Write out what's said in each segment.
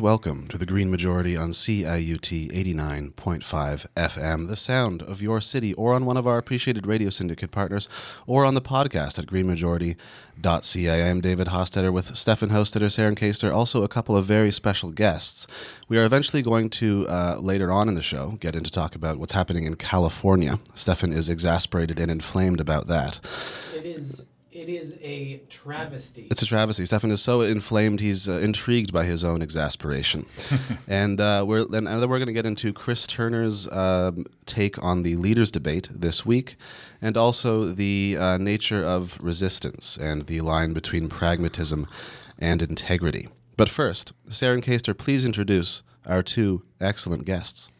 And welcome to the Green Majority on CIUT 89.5 FM, the sound of your city, or on one of our appreciated radio syndicate partners, or on the podcast at greenmajority.ca. I am David Hostetter with Stefan Hostetter, Saren Kaster, also a couple of very special guests. We are eventually going to, uh, later on in the show, get into talk about what's happening in California. Stefan is exasperated and inflamed about that. It is it is a travesty. It's a travesty. Stefan is so inflamed; he's uh, intrigued by his own exasperation, and uh, we're and then we're going to get into Chris Turner's um, take on the leaders' debate this week, and also the uh, nature of resistance and the line between pragmatism and integrity. But first, Saren Kaster, please introduce our two excellent guests.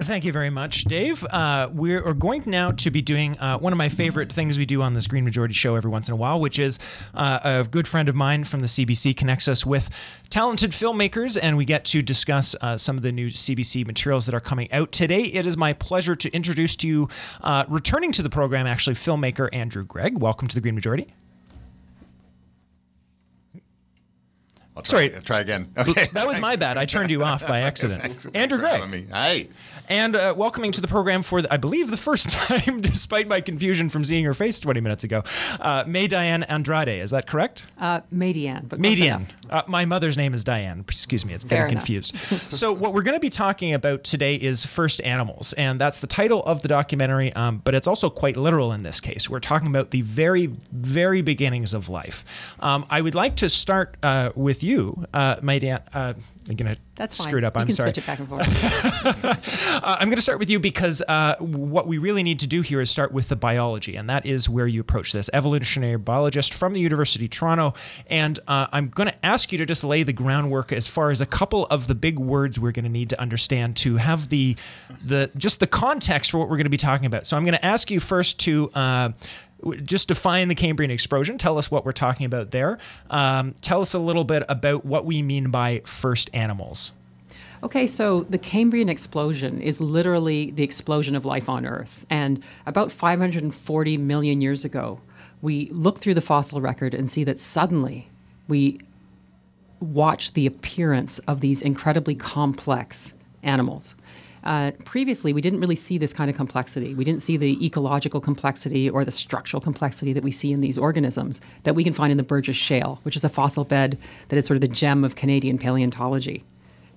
Thank you very much, Dave. Uh, we're going now to be doing uh, one of my favorite things we do on this Green Majority show every once in a while, which is uh, a good friend of mine from the CBC connects us with talented filmmakers, and we get to discuss uh, some of the new CBC materials that are coming out. Today, it is my pleasure to introduce to you, uh, returning to the program, actually, filmmaker Andrew Gregg. Welcome to the Green Majority. I'll try, Sorry. try again. Okay. That was my bad. I turned you off by accident. Andrew thanks for me. Hi. And uh, welcoming to the program for, the, I believe, the first time, despite my confusion from seeing her face 20 minutes ago, uh, May Diane Andrade. Is that correct? Uh, Maydianne, but close Median. enough. Uh, my mother's name is Diane. Excuse me, it's Fair getting confused. so, what we're going to be talking about today is First Animals, and that's the title of the documentary, um, but it's also quite literal in this case. We're talking about the very, very beginnings of life. Um, I would like to start uh, with you, uh, my Dan. Uh, I'm going to That's fine. screw it up. You I'm can sorry. switch it back and forth. Uh, I'm going to start with you because uh, what we really need to do here is start with the biology, and that is where you approach this. Evolutionary biologist from the University of Toronto, and uh, I'm going to ask you to just lay the groundwork as far as a couple of the big words we're going to need to understand to have the the just the context for what we're going to be talking about. So I'm going to ask you first to. Just define the Cambrian explosion. Tell us what we're talking about there. Um, tell us a little bit about what we mean by first animals. Okay, so the Cambrian explosion is literally the explosion of life on Earth. And about 540 million years ago, we look through the fossil record and see that suddenly we watch the appearance of these incredibly complex animals. Uh, previously, we didn't really see this kind of complexity. We didn't see the ecological complexity or the structural complexity that we see in these organisms that we can find in the Burgess Shale, which is a fossil bed that is sort of the gem of Canadian paleontology.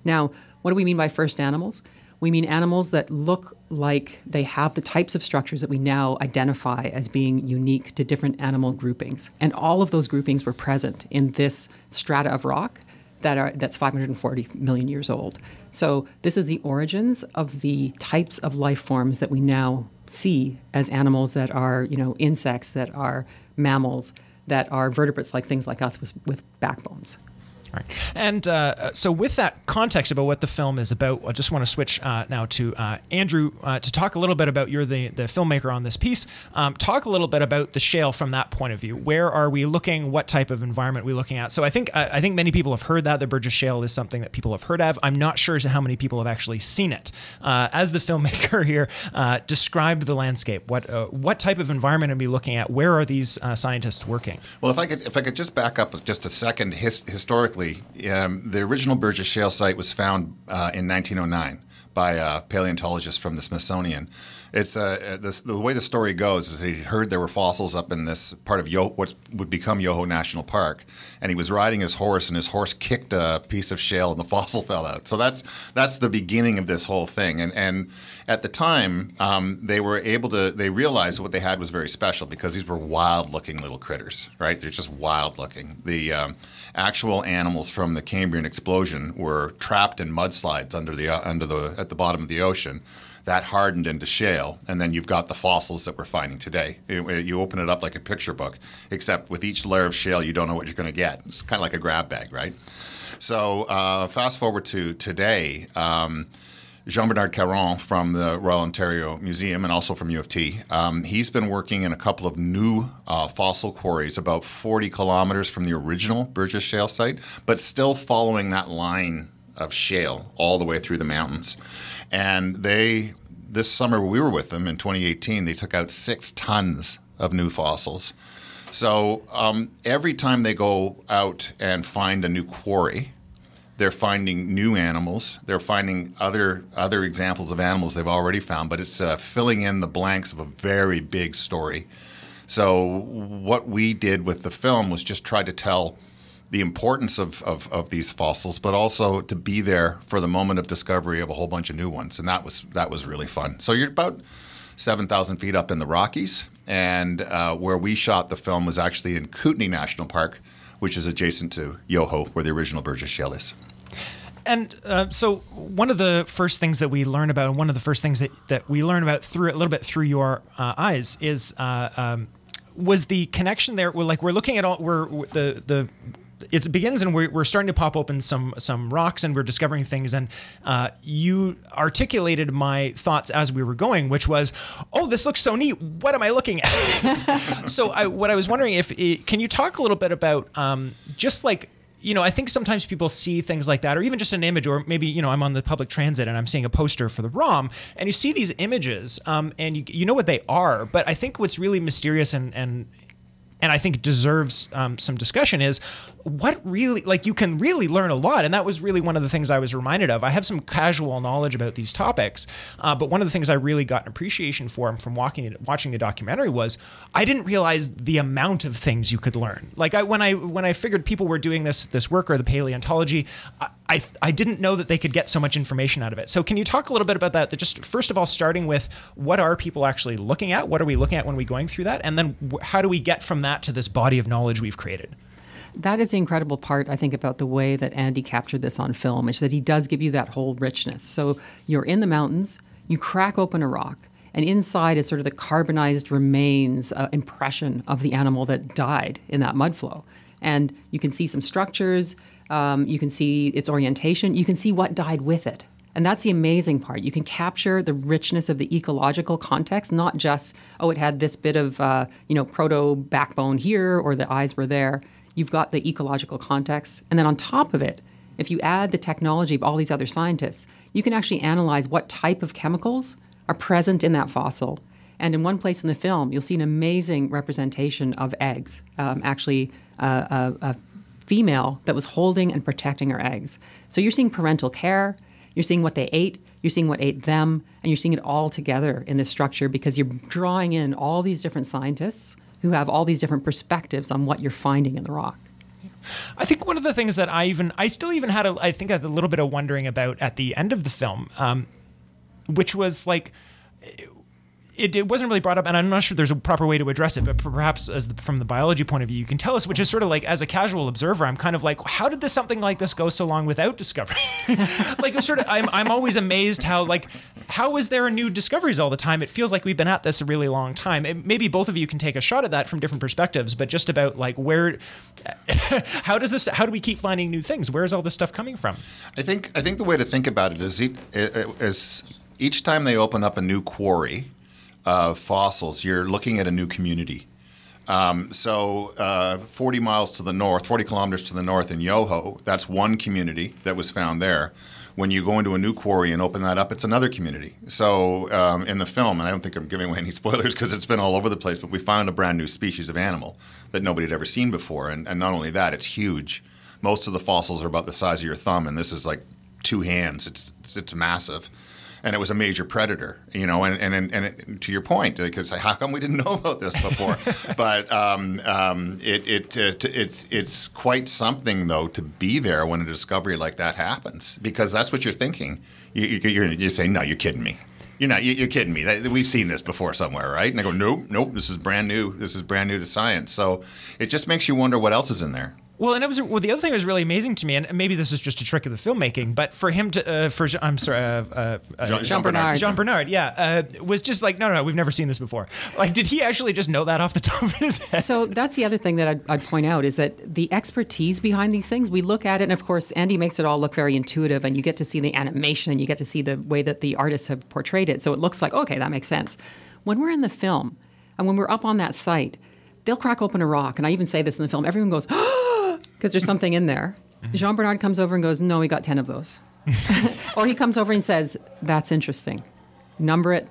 Now, what do we mean by first animals? We mean animals that look like they have the types of structures that we now identify as being unique to different animal groupings. And all of those groupings were present in this strata of rock that are that's 540 million years old. So this is the origins of the types of life forms that we now see as animals that are, you know, insects that are mammals that are vertebrates like things like us with, with backbones. And uh, so, with that context about what the film is about, I just want to switch uh, now to uh, Andrew uh, to talk a little bit about you're the, the filmmaker on this piece. Um, talk a little bit about the shale from that point of view. Where are we looking? What type of environment are we looking at? So, I think I think many people have heard that the Burgess Shale is something that people have heard of. I'm not sure as to how many people have actually seen it. Uh, as the filmmaker here, uh, describe the landscape. What what type of environment are we looking at? Where are these scientists working? Well, if I could, if I could just back up just a second, his, historically, um, the original Burgess Shale site was found uh, in 1909 by a paleontologist from the Smithsonian. It's uh, the, the way the story goes is he heard there were fossils up in this part of Yo, what would become Yoho National Park, and he was riding his horse, and his horse kicked a piece of shale, and the fossil fell out. So that's that's the beginning of this whole thing. And and at the time, um, they were able to they realized what they had was very special because these were wild-looking little critters, right? They're just wild-looking. The um, actual animals from the Cambrian explosion were trapped in mudslides under the uh, under the at the bottom of the ocean that hardened into shale, and then you've got the fossils that we're finding today. You, you open it up like a picture book, except with each layer of shale, you don't know what you're going to get. It's kind of like a grab bag, right? So uh, fast forward to today. Um, Jean Bernard Caron from the Royal Ontario Museum and also from U of T. Um, he's been working in a couple of new uh, fossil quarries about 40 kilometers from the original Burgess Shale site, but still following that line of shale all the way through the mountains. And they, this summer we were with them in 2018, they took out six tons of new fossils. So um, every time they go out and find a new quarry, they're finding new animals. They're finding other other examples of animals they've already found, but it's uh, filling in the blanks of a very big story. So what we did with the film was just try to tell the importance of, of, of these fossils, but also to be there for the moment of discovery of a whole bunch of new ones, and that was that was really fun. So you're about seven thousand feet up in the Rockies, and uh, where we shot the film was actually in Kootenay National Park, which is adjacent to Yoho, where the original Burgess Shale is. And uh, so, one of the first things that we learn about, and one of the first things that, that we learn about through a little bit through your uh, eyes, is uh, um, was the connection there. We're like we're looking at all we're the the it begins and we're, we're starting to pop open some some rocks and we're discovering things. And uh, you articulated my thoughts as we were going which was oh this looks so neat. What am i looking at? So I, what i was wondering if it, can you talk a little bit about um, just like you know, I think sometimes people see things like that, or even just an image, or maybe you know, I'm on the public transit and I'm seeing a poster for the ROM, and you see these images, um, and you, you know what they are. But I think what's really mysterious and and and I think deserves um, some discussion is what really like you can really learn a lot and that was really one of the things i was reminded of. I have some casual knowledge about these topics uh, but one of the things i really got an appreciation for from walking watching the documentary was i didn't realize the amount of things you could learn. Like I, when i when i figured people were doing this this work or the paleontology I, I, I didn't know that they could get so much information out of it. So can you talk a little bit about that? That just first of all starting with what are people actually looking at? What are we looking at when we're going through that? And then how do we get from that to this body of knowledge we've created that is the incredible part, I think, about the way that Andy captured this on film, is that he does give you that whole richness. So you're in the mountains, you crack open a rock, and inside is sort of the carbonized remains uh, impression of the animal that died in that mud flow. And you can see some structures, um, you can see its orientation, you can see what died with it. And that's the amazing part. You can capture the richness of the ecological context, not just, oh, it had this bit of, uh, you know, proto backbone here or the eyes were there you've got the ecological context. And then on top of it, if you add the technology of all these other scientists, you can actually analyze what type of chemicals are present in that fossil. And in one place in the film, you'll see an amazing representation of eggs. Um, actually, uh, a, a female that was holding and protecting her eggs. So you're seeing parental care, you're seeing what they ate, you're seeing what ate them, and you're seeing it all together in this structure because you're drawing in all these different scientists who have all these different perspectives on what you're finding in the rock. I think one of the things that I even, I still even had a, I think a little bit of wondering about at the end of the film, um, which was like, it, it, wasn't really brought up, and I'm not sure there's a proper way to address it, but perhaps as the, from the biology point of view, you can tell us, which is sort of like as a casual observer, I'm kind of like, how did this something like this go so long without discovery? like, sort of, I'm I'm always amazed how like how is there a new discoveries all the time? It feels like we've been at this a really long time. It, maybe both of you can take a shot at that from different perspectives, but just about like where, how does this? How do we keep finding new things? Where is all this stuff coming from? I think I think the way to think about it is, is each time they open up a new quarry fossils, you're looking at a new community. Um, so, uh, 40 miles to the north, 40 kilometers to the north in Yoho, that's one community that was found there. When you go into a new quarry and open that up, it's another community. So, um, in the film, and I don't think I'm giving away any spoilers because it's been all over the place, but we found a brand new species of animal that nobody had ever seen before. And, and not only that, it's huge. Most of the fossils are about the size of your thumb, and this is like two hands. It's, it's, it's massive and it was a major predator, you know. And and and it, to your point, because how come we didn't know about this before? but um, um, it, it, it it's it's quite something though to be there when a discovery like that happens, because that's what you're thinking. You, you're you're saying, no, you're kidding me. You're not. You're kidding me. We've seen this before somewhere, right? And I go, nope, nope. This is brand new. This is brand new to science. So it just makes you wonder what else is in there. Well, and it was well. The other thing that was really amazing to me, and maybe this is just a trick of the filmmaking, but for him to, uh, for I'm sorry, uh, uh, uh Jean, Jean, Bernard, Jean Bernard, yeah, uh, was just like, no, no, no, we've never seen this before. Like, did he actually just know that off the top of his head? So that's the other thing that I'd, I'd point out is that the expertise behind these things. We look at it, and of course, Andy makes it all look very intuitive, and you get to see the animation, and you get to see the way that the artists have portrayed it. So it looks like okay, that makes sense. When we're in the film, and when we're up on that site, they'll crack open a rock, and I even say this in the film. Everyone goes. Because there's something in there. Mm-hmm. Jean Bernard comes over and goes, No, we got 10 of those. or he comes over and says, That's interesting. Number it,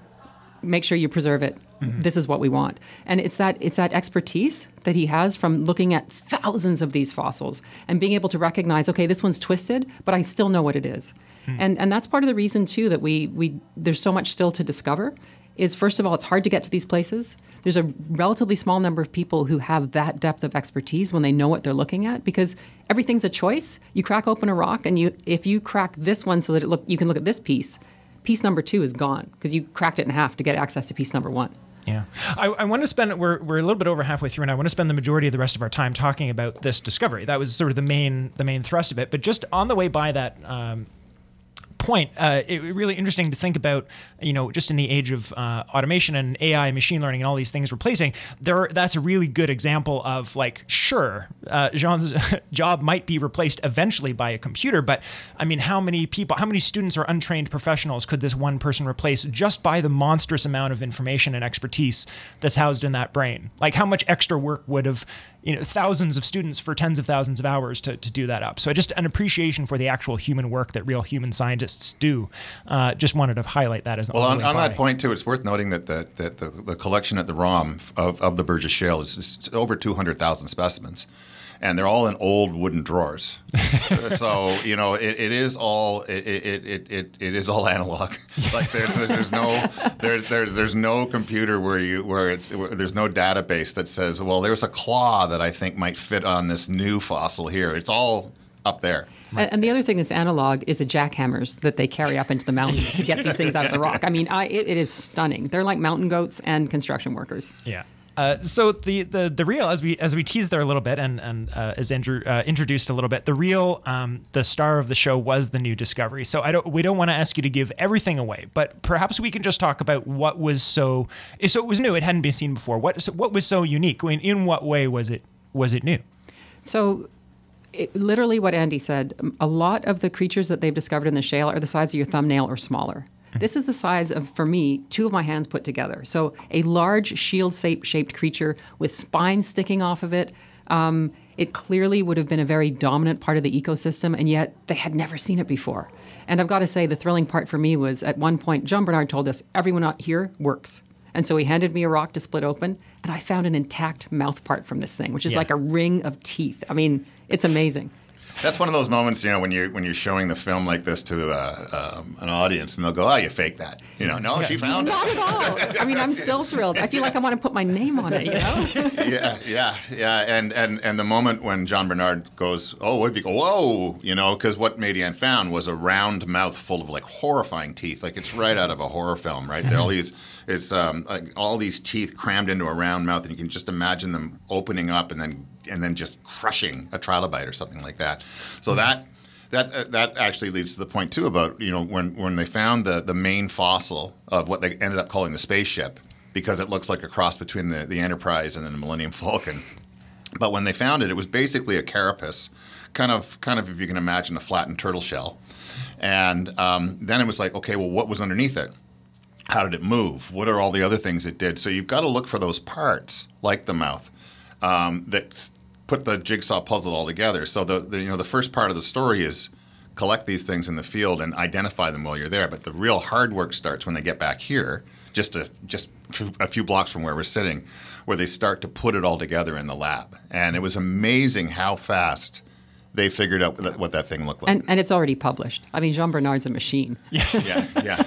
make sure you preserve it. This is what we want, and it's that it's that expertise that he has from looking at thousands of these fossils and being able to recognize, okay, this one's twisted, but I still know what it is, and and that's part of the reason too that we we there's so much still to discover. Is first of all, it's hard to get to these places. There's a relatively small number of people who have that depth of expertise when they know what they're looking at because everything's a choice. You crack open a rock, and you if you crack this one so that it look you can look at this piece, piece number two is gone because you cracked it in half to get access to piece number one. Yeah, I, I want to spend. We're, we're a little bit over halfway through, and I want to spend the majority of the rest of our time talking about this discovery. That was sort of the main the main thrust of it. But just on the way by that um, point, uh, it really interesting to think about. You know, just in the age of uh, automation and AI, machine learning, and all these things replacing, there that's a really good example of like, sure, uh, Jean's job might be replaced eventually by a computer, but I mean, how many people, how many students or untrained professionals could this one person replace just by the monstrous amount of information and expertise that's housed in that brain? Like, how much extra work would have you know thousands of students for tens of thousands of hours to, to do that up. So just an appreciation for the actual human work that real human scientists do. Uh, just wanted to highlight that as Well, on, on that point too, it's worth noting that the, that the, the collection at the ROM of, of the Burgess Shale is, is over 200,000 specimens. And they're all in old wooden drawers. so, you know, it, it is all it, it, it, it, it is all analog. like there's there's no there's there's there's no computer where you where it's where there's no database that says, well, there's a claw that I think might fit on this new fossil here. It's all up there. And, and the other thing that's analog is the jackhammers that they carry up into the mountains to get these things out of the rock. I mean, I, it, it is stunning. They're like mountain goats and construction workers. Yeah. Uh, so the, the the real as we as we teased there a little bit and and uh, as Andrew uh, introduced a little bit the real um, the star of the show was the new discovery. So I don't we don't want to ask you to give everything away but perhaps we can just talk about what was so so it was new. It hadn't been seen before. What so what was so unique? I mean, in what way was it was it new? So, it, literally, what Andy said a lot of the creatures that they've discovered in the shale are the size of your thumbnail or smaller. This is the size of, for me, two of my hands put together. So, a large shield shaped creature with spines sticking off of it. Um, it clearly would have been a very dominant part of the ecosystem, and yet they had never seen it before. And I've got to say, the thrilling part for me was at one point, Jean Bernard told us everyone out here works. And so he handed me a rock to split open, and I found an intact mouth part from this thing, which is Yeah. like a ring of teeth. I mean, it's amazing. That's one of those moments, you know, when you're when you're showing the film like this to uh, um, an audience, and they'll go, "Oh, you faked that," you know. No, she found Not it. at all. I mean, I'm still thrilled. I feel like I want to put my name on it, you know? yeah, yeah, yeah. And and and the moment when Jean Bernard goes, "Oh, what if you go? Whoa!" You know, because what Maydianne found was a round mouth full of like horrifying teeth, like it's right out of a horror film, right? There all these, it's um, like all these teeth crammed into a round mouth, and you can just imagine them opening up and then and then just crushing a trilobite or something like that. So that. That, uh, that actually leads to the point too about you know when, when they found the, the main fossil of what they ended up calling the spaceship because it looks like a cross between the, the Enterprise and then the Millennium Falcon. But when they found it, it was basically a carapace, kind of, kind of if you can imagine a flattened turtle shell. And um, then it was like, okay, well, what was underneath it? How did it move? What are all the other things it did? So you've got to look for those parts, like the mouth, um, that put the jigsaw puzzle all together. So the, the you know the first part of the story is collect these things in the field and identify them while you're there. But the real hard work starts when they get back here, just a just a few blocks from where we're sitting, where they start to put it all together in the lab. And it was amazing how fast they figured out what that, thing looked like. And, and it's already published. I mean, Jean Bernard's a machine. yeah, yeah.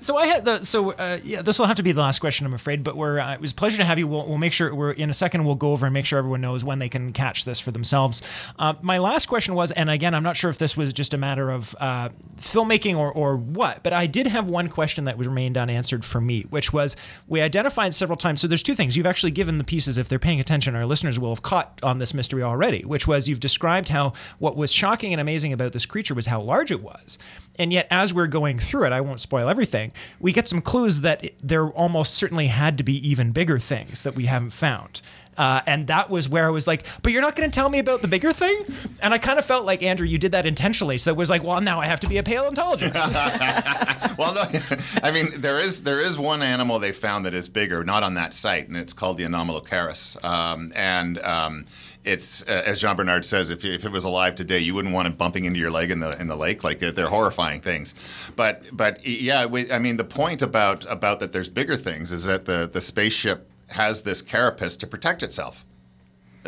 So I had the so uh, yeah. This will have to be the last question, I'm afraid. But we're uh, it was a pleasure to have you. We'll, we'll make sure we're in a second. We'll go over and make sure everyone knows when they can catch this for themselves. Uh, my last question was, and again, I'm not sure if this was just a matter of uh, filmmaking or or what, but I did have one question that remained unanswered for me, which was we identified several times. So there's two things you've actually given the pieces. If they're paying attention, our listeners will have caught on this mystery already, which was you've described how what was shocking and amazing about this creature was how large it was. And yet, as we're going through it, I won't spoil everything. We get some clues that there almost certainly had to be even bigger things that we haven't found. Uh, and that was where I was like, but you're not going to tell me about the bigger thing? And I kind of felt like, Andrew, you did that intentionally. So it was like, well, now I have to be a paleontologist. well, no, I mean there is there is one animal they found that is bigger, not on that site, and it's called the Anomalocaris. Um, and um, it's uh, as Jean Bernard says, if, if it was alive today, you wouldn't want it bumping into your leg in the in the lake. Like they're, they're horrifying things. But but yeah, we, I mean the point about about that there's bigger things is that the the spaceship has this carapace to protect itself.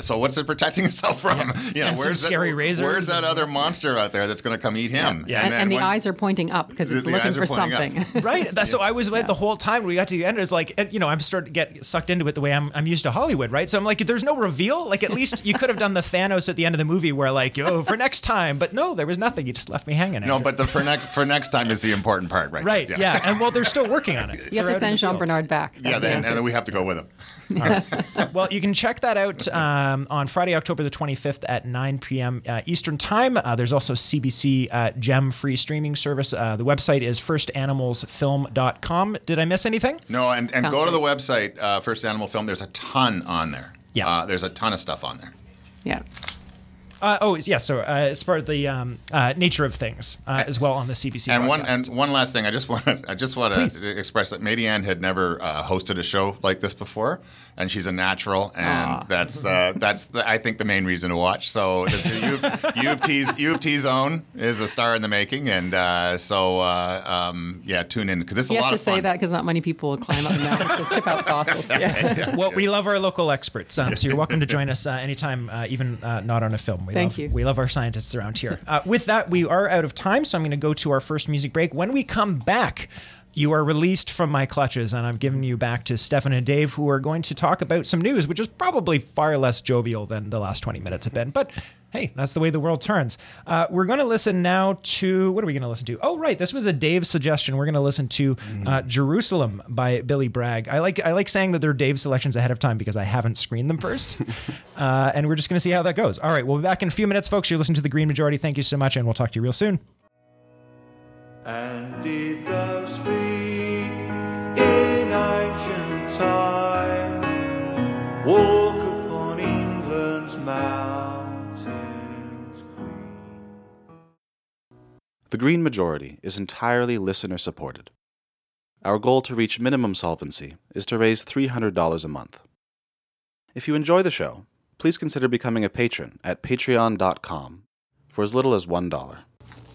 So what's it protecting itself from? You know, And some where's that, scary razors Where's that other monster out there that's going to come eat him? Yeah. And, then and the when- eyes are pointing up because it's the looking eyes for something. right. That's, So I was with the whole time we got to the end. It's like, you know, I'm starting to get sucked into it the way I'm, I'm used to Hollywood, right? So I'm like, there's no reveal. Like, at least you could have done the Thanos at the end of the movie where, like, oh, for next time. But no, there was nothing. You just left me hanging. No, Andrew. but the for next for next time is the important part, right? Right. Yeah. And well, they're still working on it. You have They're to send Jean Bernard back. That's Yeah, the then, and then we have to go with him. Well, you can check that out uh, um, on Friday, October the 25th at 9 p.m. Uh, Eastern Time. Uh, there's also CBC uh, Gem free streaming service. Uh, the website is firstanimalsfilm.com. Did I miss anything? No, and, and Sounds go to the website, uh, First Animal Film. There's a ton on there. Yeah. Uh, there's a ton of stuff on there. yeah. Uh, oh, yes. So uh, it's part of the um, uh, nature of things uh, as well on the CBC. And one and one last thing, I just want to I just want to express that Maydianne had never uh, hosted a show like this before, and she's a natural, and Aw. that's uh, that's the, I think the main reason to watch. So this is- U of, U of T's U of T's own is a star in the making, and uh, so uh, um, yeah, tune in because it's a He has lot to of say that because not many people will climb up the mountains to chip out fossils. Yeah. well, we love our local experts, um, so you're welcome to join us uh, anytime, uh, even uh, not on a film. We Thank love, you. We love our scientists around here. Uh, with that, we are out of time, so I'm going to go to our first music break. When we come back, you are released from my clutches, and I've given you back to Stefan and Dave, who are going to talk about some news, which is probably far less jovial than the last 20 minutes have been. But hey, that's the way the world turns. Uh, we're going to listen now to what are we going to listen to? Oh, right, this was a Dave suggestion. We're going to listen to uh, Jerusalem by Billy Bragg. I like I like saying that they're Dave selections ahead of time because I haven't screened them first, uh, and we're just going to see how that goes. All right, we'll be back in a few minutes, folks. You're listening to the Green Majority. Thank you so much, and we'll talk to you real soon. Time? Walk upon England's mountains, Queen. The Green Majority is entirely listener supported. Our goal to reach minimum solvency is to raise $300 a month. If you enjoy the show, please consider becoming a patron at patreon.com for as little as $1.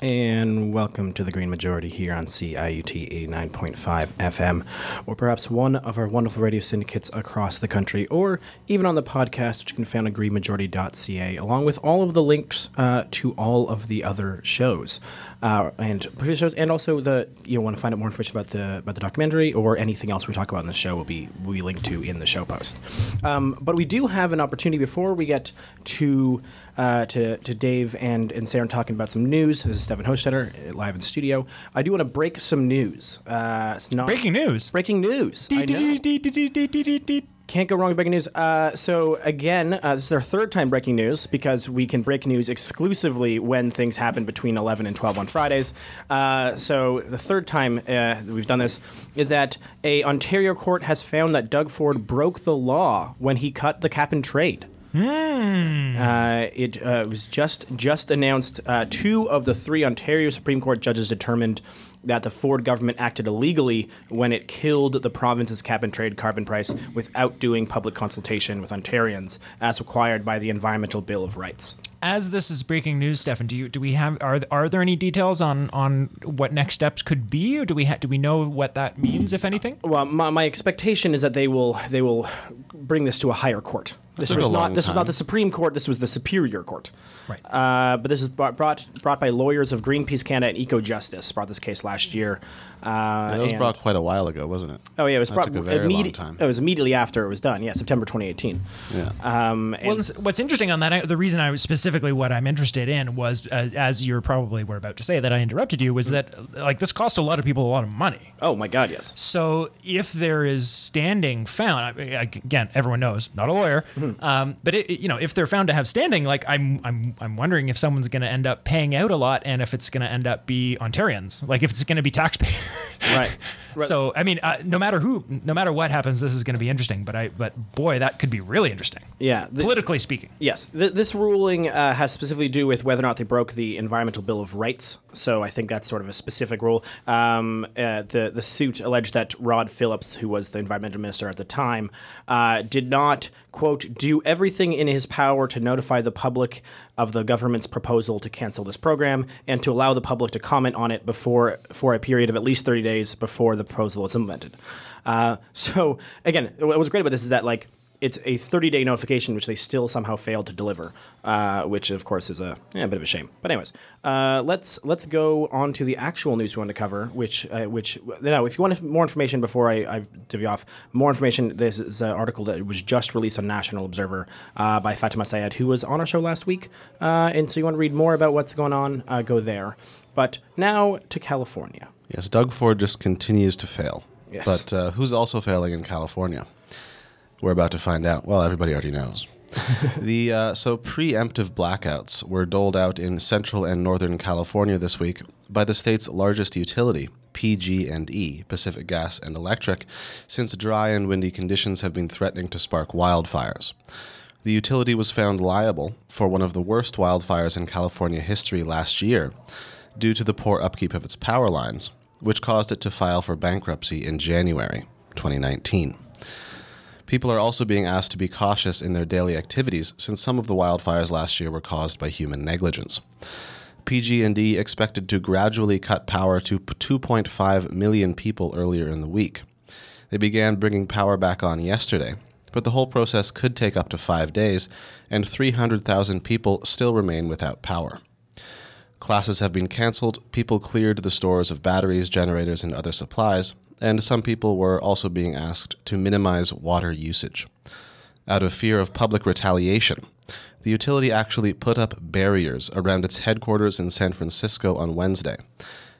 And welcome to the Green Majority here on CIUT 89.5 FM, or perhaps one of our wonderful radio syndicates across the country, or even on the podcast, which you can find on greenmajority.ca, along with all of the links uh, to all of the other shows uh, and previous shows, and also the you know, want to find out more information about the about the documentary or anything else we talk about in the show will be will be linked to in the show post. Um, but we do have an opportunity before we get to uh, to to Dave and and Sarah talking about some news. This is Stefan Hostetter uh, live in the studio. I do want to break some news. Uh, it's not Breaking news. Breaking news. I know. Can't go wrong with breaking news. Uh, so again, uh, this is our third time breaking news because we can break news exclusively when things happen between 11 and 12 on Fridays. Uh, so the third time uh, that we've done this is that a Ontario court has found that Doug Ford broke the law when he cut the cap and trade. Uh, it uh, was just just announced. Uh, two of the three Ontario Supreme Court judges determined that the Ford government acted illegally when it killed the province's cap and trade carbon price without doing public consultation with Ontarians, as required by the Environmental Bill of Rights. As this is breaking news, Stefan, do you do we have are are there any details on on what next steps could be, or do we ha- do we know what that means, if anything? Well, my, my expectation is that they will they will bring this to a higher court. This was not this was not the Supreme Court. This was the Superior Court. Right. Uh, but this is brought, brought brought by lawyers of Greenpeace Canada and Ecojustice. Brought this case last year. Uh, That was and- brought quite a while ago, wasn't it? Oh yeah, it was That brought took a very immedi- long time. It was immediately after it was done. Yeah, September 2018. Yeah. Um, and Well, what's interesting on that, I- the reason I was specifically what I'm interested in was, uh, as you're probably were about to say that I interrupted you, was that uh, like this cost a lot of people a lot of money. oh my God, yes. So if there is standing found, I- I- again, everyone knows, not a lawyer, um, but it, it- you know, if they're found to have standing, like I'm, I'm, I'm wondering if someone's going to end up paying out a lot, and if it's going to end up be Ontarians, like if it's going to be taxpayer. Right. Right. So I mean, uh, no matter who, no matter what happens, this is going to be interesting. But I, but boy, that could be really interesting. Yeah, this- politically speaking. Yes, th- this ruling uh, has specifically to do with whether or not they broke the Environmental Bill of Rights. So I think that's sort of a specific rule. Um, uh, the the suit alleged that Rod Phillips, who was the environmental minister at the time, uh, did not quote, do everything in his power to notify the public of the government's proposal to cancel this program and to allow the public to comment on it before for a period of at least 30 days before the proposal is implemented. Uh, so again, what was great about this is that like it's a 30 day notification, which they still somehow failed to deliver, uh, which of course is a, yeah, a bit of a shame. But anyways, uh, let's let's go on to the actual news we want to cover, which uh, which now if you want more information before I, I divvy off more information, this is an article that was just released on National Observer uh, by Fatima Syed, who was on our show last week, uh, and so you want to read more about what's going on, uh, go there. But now to California. Yes, Doug Ford just continues to fail. Yes. But uh, who's also failing in California? We're about to find out. Well, everybody already knows. the uh, so preemptive blackouts were doled out in central and northern California this week by the state's largest utility, PG&E, Pacific Gas and Electric, since dry and windy conditions have been threatening to spark wildfires. The utility was found liable for one of the worst wildfires in California history last year due to the poor upkeep of its power lines, which caused it to file for bankruptcy in January 2019. People are also being asked to be cautious in their daily activities since some of the wildfires last year were caused by human negligence. PG&E expected to gradually cut power to 2.5 million people earlier in the week. They began bringing power back on yesterday, but the whole process could take up to 5 days and 300,000 people still remain without power. Classes have been canceled, people cleared the stores of batteries, generators, and other supplies, and some people were also being asked to minimize water usage. Out of fear of public retaliation, the utility actually put up barriers around its headquarters in San Francisco on Wednesday,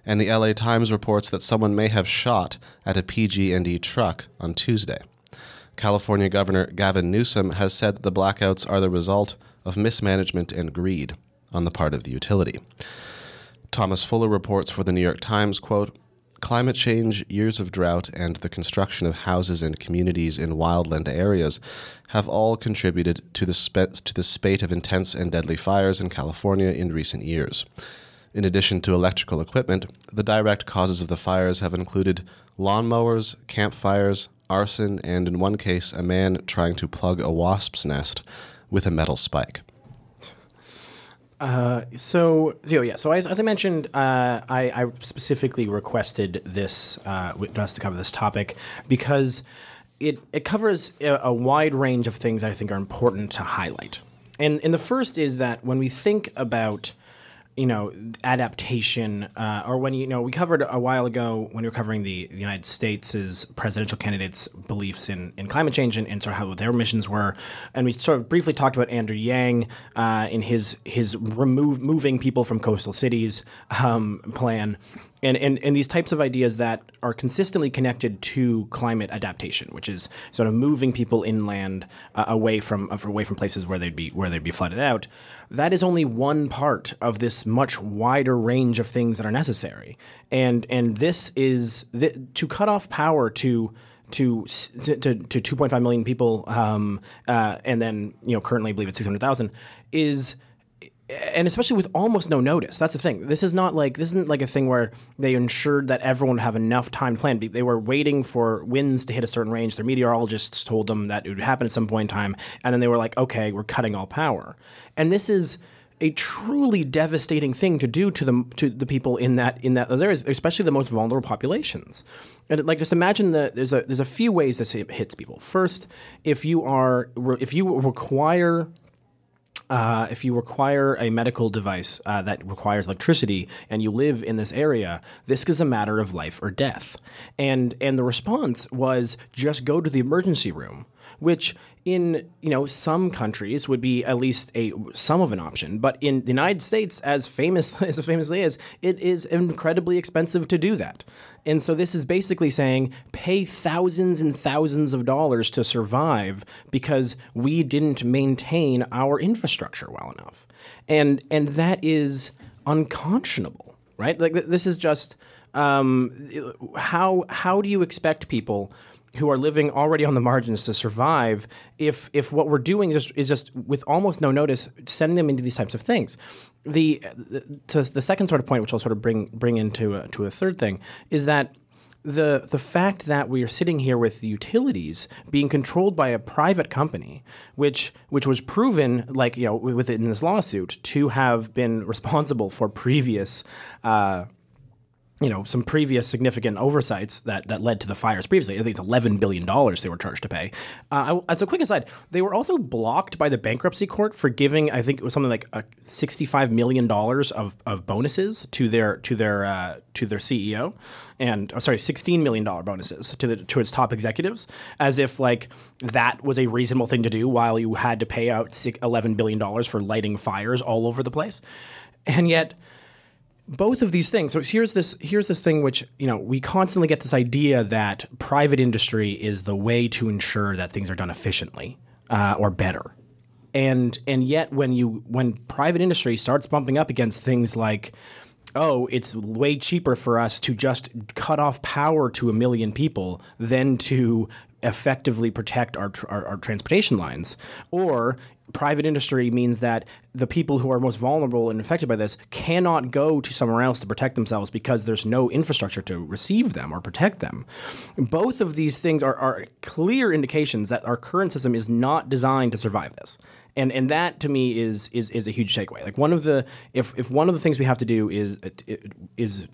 and the LA Times reports that someone may have shot at a PG&E truck on Tuesday. California Governor Gavin Newsom has said that the blackouts are the result of mismanagement and greed on the part of the utility. Thomas Fuller reports for the New York Times, quote, Climate change, years of drought, and the construction of houses and communities in wildland areas have all contributed to the, spe- to the spate of intense and deadly fires in California in recent years. In addition to electrical equipment, the direct causes of the fires have included lawnmowers, campfires, arson, and in one case, a man trying to plug a wasp's nest with a metal spike. So, so yeah. So as, as I mentioned, uh, I, I specifically requested this uh, us to cover this topic because it it covers a, a wide range of things that I think are important to highlight. And and the first is that when we think about you know adaptation uh, or when you know we covered a while ago when we were covering the, the United States' presidential candidates' beliefs in, in climate change and, and sort of how their missions were, and we sort of briefly talked about Andrew Yang uh, in his his remove moving people from coastal cities um, plan, and, and and these types of ideas that are consistently connected to climate adaptation, which is sort of moving people inland uh, away from uh, away from places where they'd be where they'd be flooded out. That is only one part of this much wider range of things that are necessary, and and this is th- to cut off power to. To, to, to, to 2.5 million people, um, uh, and then you know currently I believe it's 600,000, is and especially with almost no notice. That's the thing. This is not like this isn't like a thing where they ensured that everyone would have enough time to plan. They were waiting for winds to hit a certain range. Their meteorologists told them that it would happen at some point in time, and then they were like, "Okay, we're cutting all power." And this is a truly devastating thing to do to the to the people in that in that those areas, especially the most vulnerable populations. And like just imagine that there's a there's a few ways this hits people. First, if you are if you require uh, if you require a medical device uh, that requires electricity and you live in this area, this is a matter of life or death. And and the response was just go to the emergency room, which in you know some countries would be at least a some of an option, but in the United States, as famous as famously is, it is incredibly expensive to do that. And so this is basically saying pay thousands and thousands of dollars to survive because we didn't maintain our infrastructure well enough. And and that is unconscionable, right? Like th- this is just um, how how do you expect people who are living already on the margins to survive if if what we're doing is is just with almost no notice sending them into these types of things the, the to the second sort of point which I'll sort of bring bring into a, to a third thing is that the the fact that we are sitting here with the utilities being controlled by a private company, which which was proven, like you know, within this lawsuit, to have been responsible for previous. Uh, you know, some previous significant oversights that, that led to the fires previously. I think it's $11 billion they were charged to pay. Uh, as a quick aside, they were also blocked by the bankruptcy court for giving, I think it was something like uh, $65 million of, of bonuses to their to their uh, to their CEO, and oh, sorry, $16 million bonuses to the to its top executives, as if like that was a reasonable thing to do while you had to pay out $11 billion for lighting fires all over the place. And yet, both of these things. So here's this here's this thing which you know we constantly get this idea that private industry is the way to ensure that things are done efficiently uh, or better, and and yet when you when private industry starts bumping up against things like oh, it's way cheaper for us to just cut off power to a million people than to effectively protect our, our, our transportation lines. Or private industry means that the people who are most vulnerable and affected by this cannot go to somewhere else to protect themselves because there's no infrastructure to receive them or protect them. Both of these things are, are clear indications that our current system is not designed to survive this and and that to me is is is a huge takeaway. Like one of the if if one of the things we have to do is is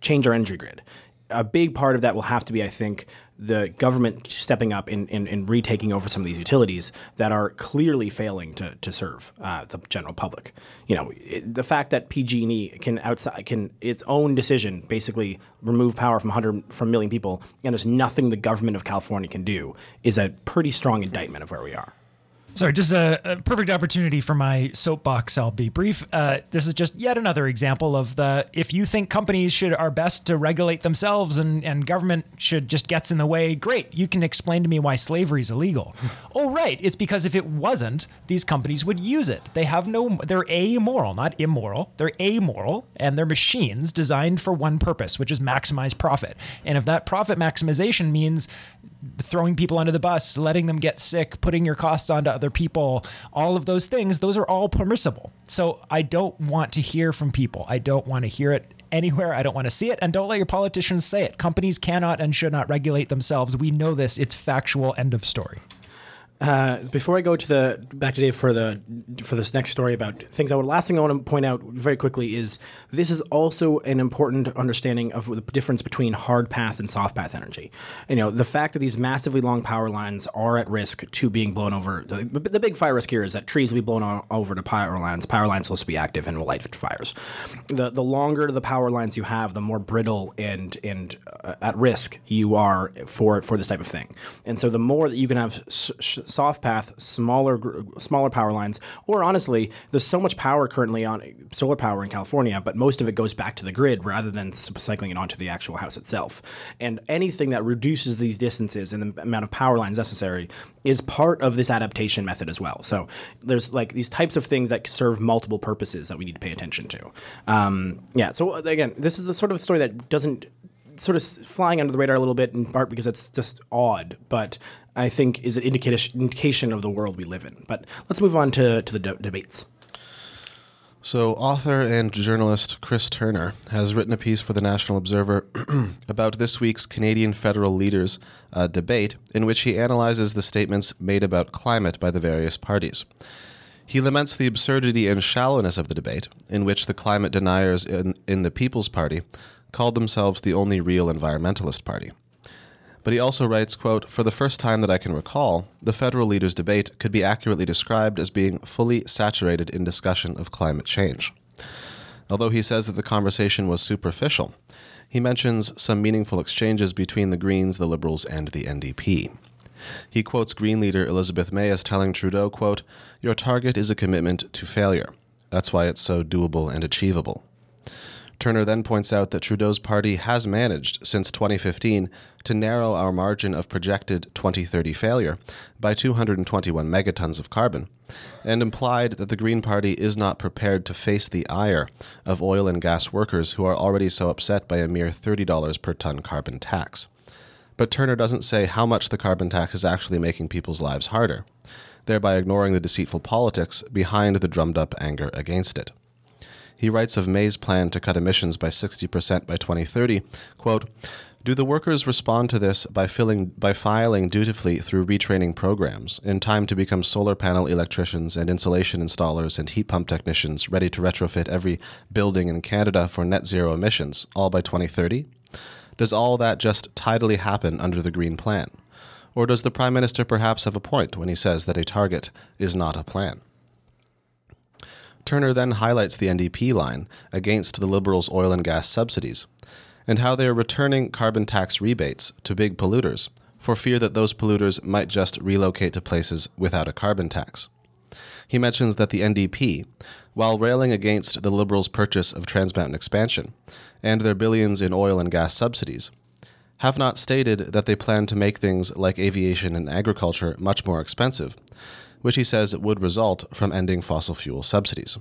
change our energy grid. A big part of that will have to be, I think, the government stepping up and, retaking over some of these utilities that are clearly failing to, to serve uh, the general public. You know, it, the fact that PG&E can outside can its own decision basically remove power from 100 from million people, and there's nothing the government of California can do is a pretty strong indictment of where we are. Sorry, just a, a perfect opportunity for my soapbox. I'll be brief. Uh, this is just yet another example of the if you think companies should are best to regulate themselves and, and government should just gets in the way, great. You can explain to me why slavery is illegal. oh, right. It's because if it wasn't, these companies would use it. They have no. They're amoral, not immoral. They're amoral, and they're machines designed for one purpose, which is maximize profit. And if that profit maximization means throwing people under the bus, letting them get sick, putting your costs onto other people, all of those things, those are all permissible. So I don't want to hear from people. I don't want to hear it anywhere. I don't want to see it. And don't let your politicians say it. Companies cannot and should not regulate themselves. We know this. It's factual. End of story. Uh, before I go to the back to Dave for the for this next story about things, I would last thing I want to point out very quickly is this is also an important understanding of the difference between hard path and soft path energy. You know, the fact that these massively long power lines are at risk to being blown over. The, the big fire risk here is that trees will be blown o- over to power lines. Power lines will also be active and will light fires. The the longer the power lines you have, the more brittle and and uh, at risk you are for for this type of thing. And so the more that you can have s- soft path, smaller smaller power lines, or honestly, there's so much power currently on solar power in California, but most of it goes back to the grid rather than cycling it onto the actual house itself. And anything that reduces these distances and the amount of power lines necessary is part of this adaptation method as well. So there's like these types of things that serve multiple purposes that we need to pay attention to. Um, yeah. So again, this is the sort of story that doesn't sort of flying under the radar a little bit in part because it's just odd, but I think is an indication of the world we live in. But let's move on to, to the de- debates. So, author and journalist Chris Turner has written a piece for the National Observer about this week's Canadian federal leaders' uh, debate, in which he analyzes the statements made about climate by the various parties. He laments the absurdity and shallowness of the debate, in which the climate deniers in, in the People's Party called themselves the only real environmentalist party. But he also writes, quote, For the first time that I can recall, the federal leaders' debate could be accurately described as being fully saturated in discussion of climate change. Although he says that the conversation was superficial, he mentions some meaningful exchanges between the Greens, the Liberals, and the NDP. He quotes Green leader Elizabeth May as telling Trudeau, quote, Your target is a commitment to failure. That's why it's so doable and achievable. Turner then points out that Trudeau's party has managed, since 2015, to narrow our margin of projected 2030 failure by 221 megatons of carbon, and implied that the Green Party is not prepared to face the ire of oil and gas workers who are already so upset by a mere $30 per ton carbon tax. But Turner doesn't say how much the carbon tax is actually making people's lives harder, thereby ignoring the deceitful politics behind the drummed up anger against it. He writes of May's plan to cut emissions by 60% by 2030, quote, do the workers respond to this by, filling, by filing dutifully through retraining programs in time to become solar panel electricians and insulation installers and heat pump technicians ready to retrofit every building in Canada for net zero emissions, all by 2030? Does all that just tidily happen under the Green Plan? Or does the Prime Minister perhaps have a point when he says that a target is not a plan? Turner then highlights the NDP line against the Liberals' oil and gas subsidies and how they are returning carbon tax rebates to big polluters for fear that those polluters might just relocate to places without a carbon tax. He mentions that the NDP, while railing against the Liberals' purchase of Trans Mountain expansion and their billions in oil and gas subsidies, have not stated that they plan to make things like aviation and agriculture much more expensive, which he says would result from ending fossil fuel subsidies.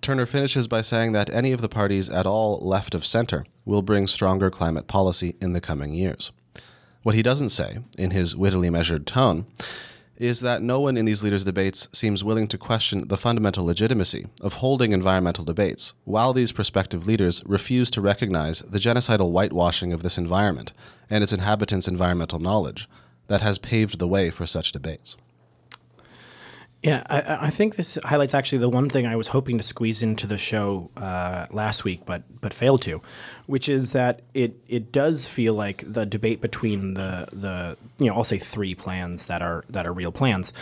Turner finishes by saying that any of the parties at all left of center will bring stronger climate policy in the coming years. What he doesn't say, in his wittily measured tone, is that no one in these leaders' debates seems willing to question the fundamental legitimacy of holding environmental debates, while these prospective leaders refuse to recognize the genocidal whitewashing of this environment and its inhabitants' environmental knowledge that has paved the way for such debates. Yeah, I, I think this highlights actually the one thing I was hoping to squeeze into the show uh, last week, but but failed to, which is that it it does feel like the debate between the the you know I'll say three plans that are that are real plans,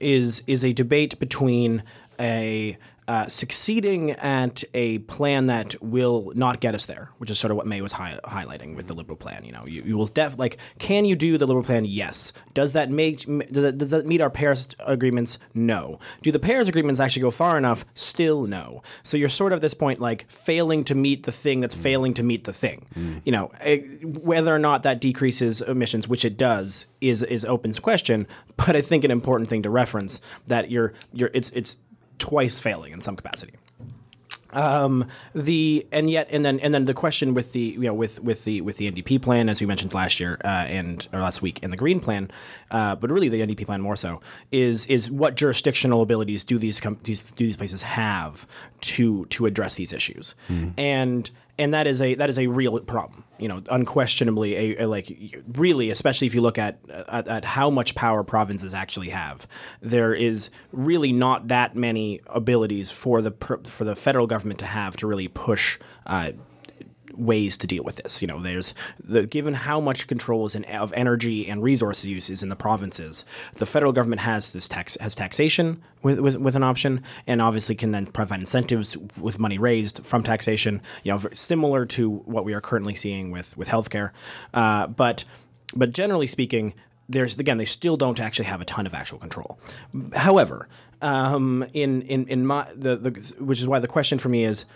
is is a debate between a uh, succeeding at a plan that will not get us there, which is sort of what May was hi- highlighting with the Liberal plan. You know, you, you will def like, can you do the Liberal plan? Yes. Does that make does that, does that meet our Paris agreements? No. Do the Paris agreements actually go far enough? Still no. So you're sort of at this point like failing to meet the thing that's failing to meet the thing. You know, eh, whether or not that decreases emissions, which it does, is is open question. But I think an important thing to reference that you're you're it's it's twice failing in some capacity. Um, the and yet and then and then the question with the you know with with the with the NDP plan as we mentioned last year uh, and or last week and the Green plan, uh, but really the NDP plan more so is is what jurisdictional abilities do these com- these do these places have to to address these issues and and that is a that is a real problem. You know, unquestionably, a, a like really, especially if you look at, at at how much power provinces actually have, there is really not that many abilities for the for the federal government to have to really push. Uh, ways to deal with this. You know, there's the given how much control is in, of energy and resource use is in the provinces. The federal government has this tax has taxation with, with, with an option, and obviously can then provide incentives with money raised from taxation. You know, similar to what we are currently seeing with with healthcare, uh, but but generally speaking. There's again, they still don't actually have a ton of actual control. However, um, in in in my the, the which is why the question for me is,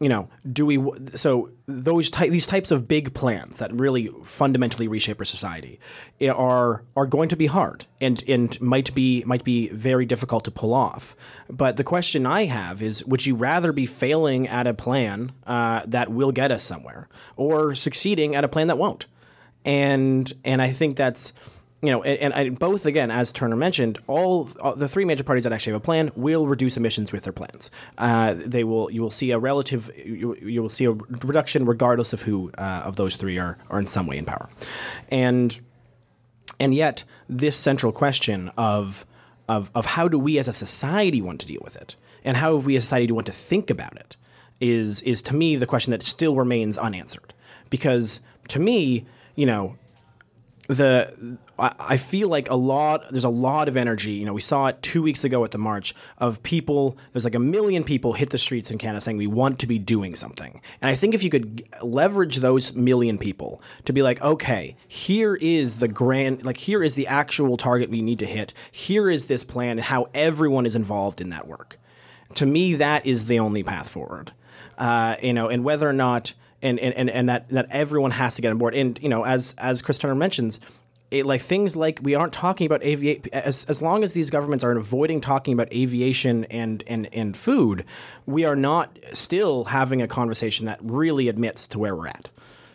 you know, do we so those ty- these types of big plans that really fundamentally reshape our society eh, are are going to be hard and and might be might be very difficult to pull off. But the question I have is, would you rather be failing at a plan uh, that will get us somewhere, or succeeding at a plan that won't? And and I think that's you know, and, and both again, as Turner mentioned, all, all the three major parties that actually have a plan will reduce emissions with their plans. Uh, they will, you will see a relative, you, you will see a reduction regardless of who uh, of those three are are in some way in power, and and yet this central question of of of how do we as a society want to deal with it, and how have we as a society want to think about it, is is to me the question that still remains unanswered, because to me, you know, the I, feel like a lot there's a lot of energy. You know we saw it two weeks ago at the march of people there's like a million people hit the streets in canada saying we want to be doing something. And i think if you could leverage those million people to be like okay here is the grand like here is the actual target we need to hit. Here is this plan and how everyone is involved in that work. To me that is the only path forward. Uh, you know and whether or not and, and, and, and that, that everyone has to get on board. And you know, as as Chris Turner mentions, it, like things like we aren't talking about aviation as, as long as these governments are avoiding talking about aviation and, and and food, we are not still having a conversation that really admits to where we're at.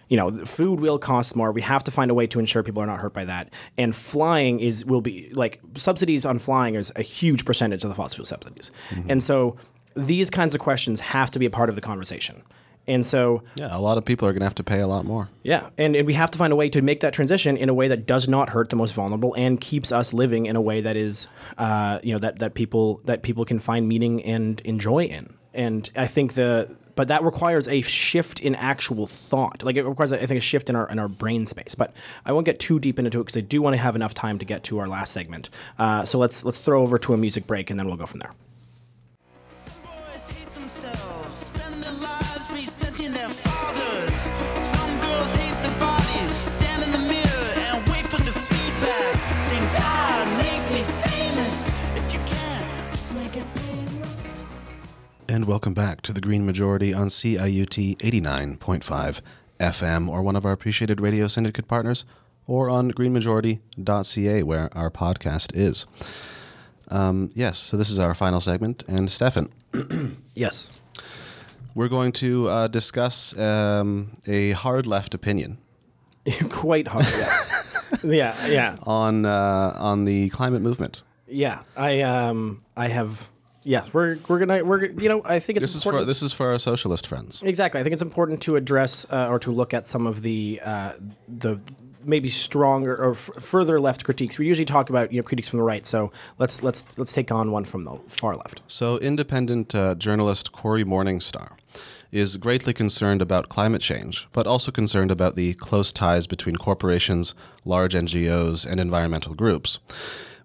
You know, food will cost more. We have to find a way to ensure people are not hurt by that. And flying is will be like subsidies on flying is a huge percentage of the fossil fuel subsidies. Mm-hmm. And so these kinds of questions have to be a part of the conversation. And so, Yeah, a lot of people are going to have to pay a lot more. yeah, and, and we have to find a way to make that transition in a way that does not hurt the most vulnerable and keeps us living in a way that is, uh, you know, that, that people that people can find meaning and enjoy in. And I think the but that requires a shift in actual thought. Like it requires, I think, a shift in our in our brain space. But I won't get too deep into it because I do want to have enough time to get to our last segment. Uh, so let's let's throw over to a music break and then we'll go from there. And welcome back to the Green Majority on CIUT 89.5 FM or one of our appreciated radio syndicate partners or on greenmajority.ca where our podcast is. Um, yes, so this is our final segment. And Stefan, Yes. We're going to uh, discuss um, a hard left opinion Quite hard. Yeah. yeah. Yeah. on, uh, on the climate movement. Yeah. I um I have. Yeah. We're we're gonna we're you know I think it's This is, for, this is for our socialist friends. Exactly. I think it's important to address uh, or to look at some of the uh, the maybe stronger or f- further left critiques. We usually talk about you know critiques from the right, so let's let's let's take on one from the far left. So, independent uh, journalist Cory Morningstar is greatly concerned about climate change, but also concerned about the close ties between corporations, large NGOs, and environmental groups,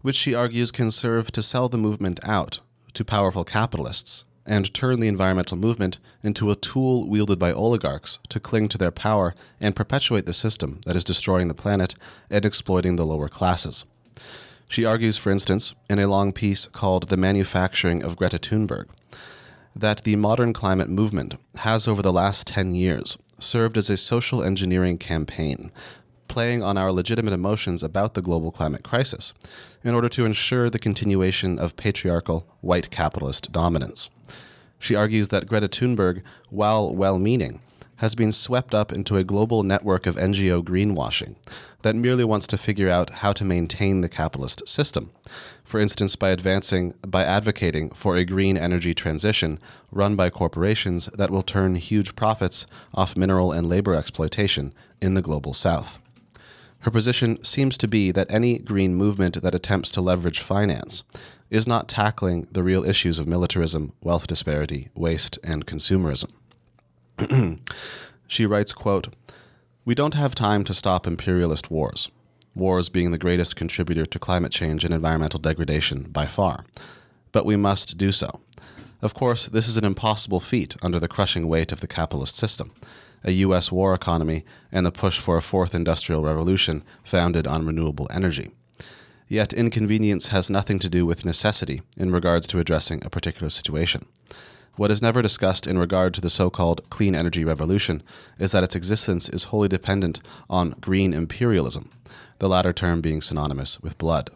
which she argues can serve to sell the movement out to powerful capitalists and turn the environmental movement into a tool wielded by oligarchs to cling to their power and perpetuate the system that is destroying the planet and exploiting the lower classes. She argues, for instance, in a long piece called The Manufacturing of Greta Thunberg, that the modern climate movement has, over the last 10 years, served as a social engineering campaign, playing on our legitimate emotions about the global climate crisis in order to ensure the continuation of patriarchal white capitalist dominance. She argues that Greta Thunberg, while well meaning, has been swept up into a global network of NGO greenwashing that merely wants to figure out how to maintain the capitalist system. For instance, by advancing by advocating for a green energy transition run by corporations that will turn huge profits off mineral and labor exploitation in the global south. Her position seems to be that any green movement that attempts to leverage finance is not tackling the real issues of militarism, wealth disparity, waste, and consumerism. she writes, quote, We don't have time to stop imperialist wars, wars being the greatest contributor to climate change and environmental degradation by far. But we must do so. Of course, this is an impossible feat under the crushing weight of the capitalist system, a U.S. war economy, and the push for a fourth industrial revolution founded on renewable energy. Yet inconvenience has nothing to do with necessity in regards to addressing a particular situation. What is never discussed in regard to the so called clean energy revolution is that its existence is wholly dependent on green imperialism, the latter term being synonymous with blood.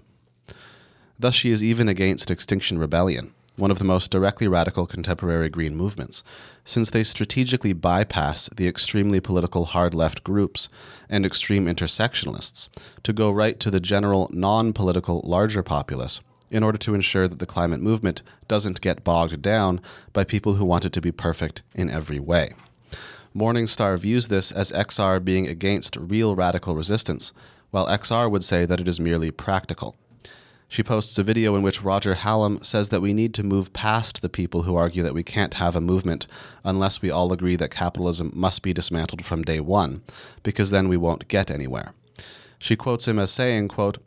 Thus, she is even against Extinction Rebellion, one of the most directly radical contemporary green movements, since they strategically bypass the extremely political hard left groups and extreme intersectionalists to go right to the general non political larger populace in order to ensure that the climate movement doesn't get bogged down by people who want it to be perfect in every way. Morningstar views this as XR being against real radical resistance, while XR would say that it is merely practical. She posts a video in which Roger Hallam says that we need to move past the people who argue that we can't have a movement unless we all agree that capitalism must be dismantled from day one, because then we won't get anywhere. She quotes him as saying, quote,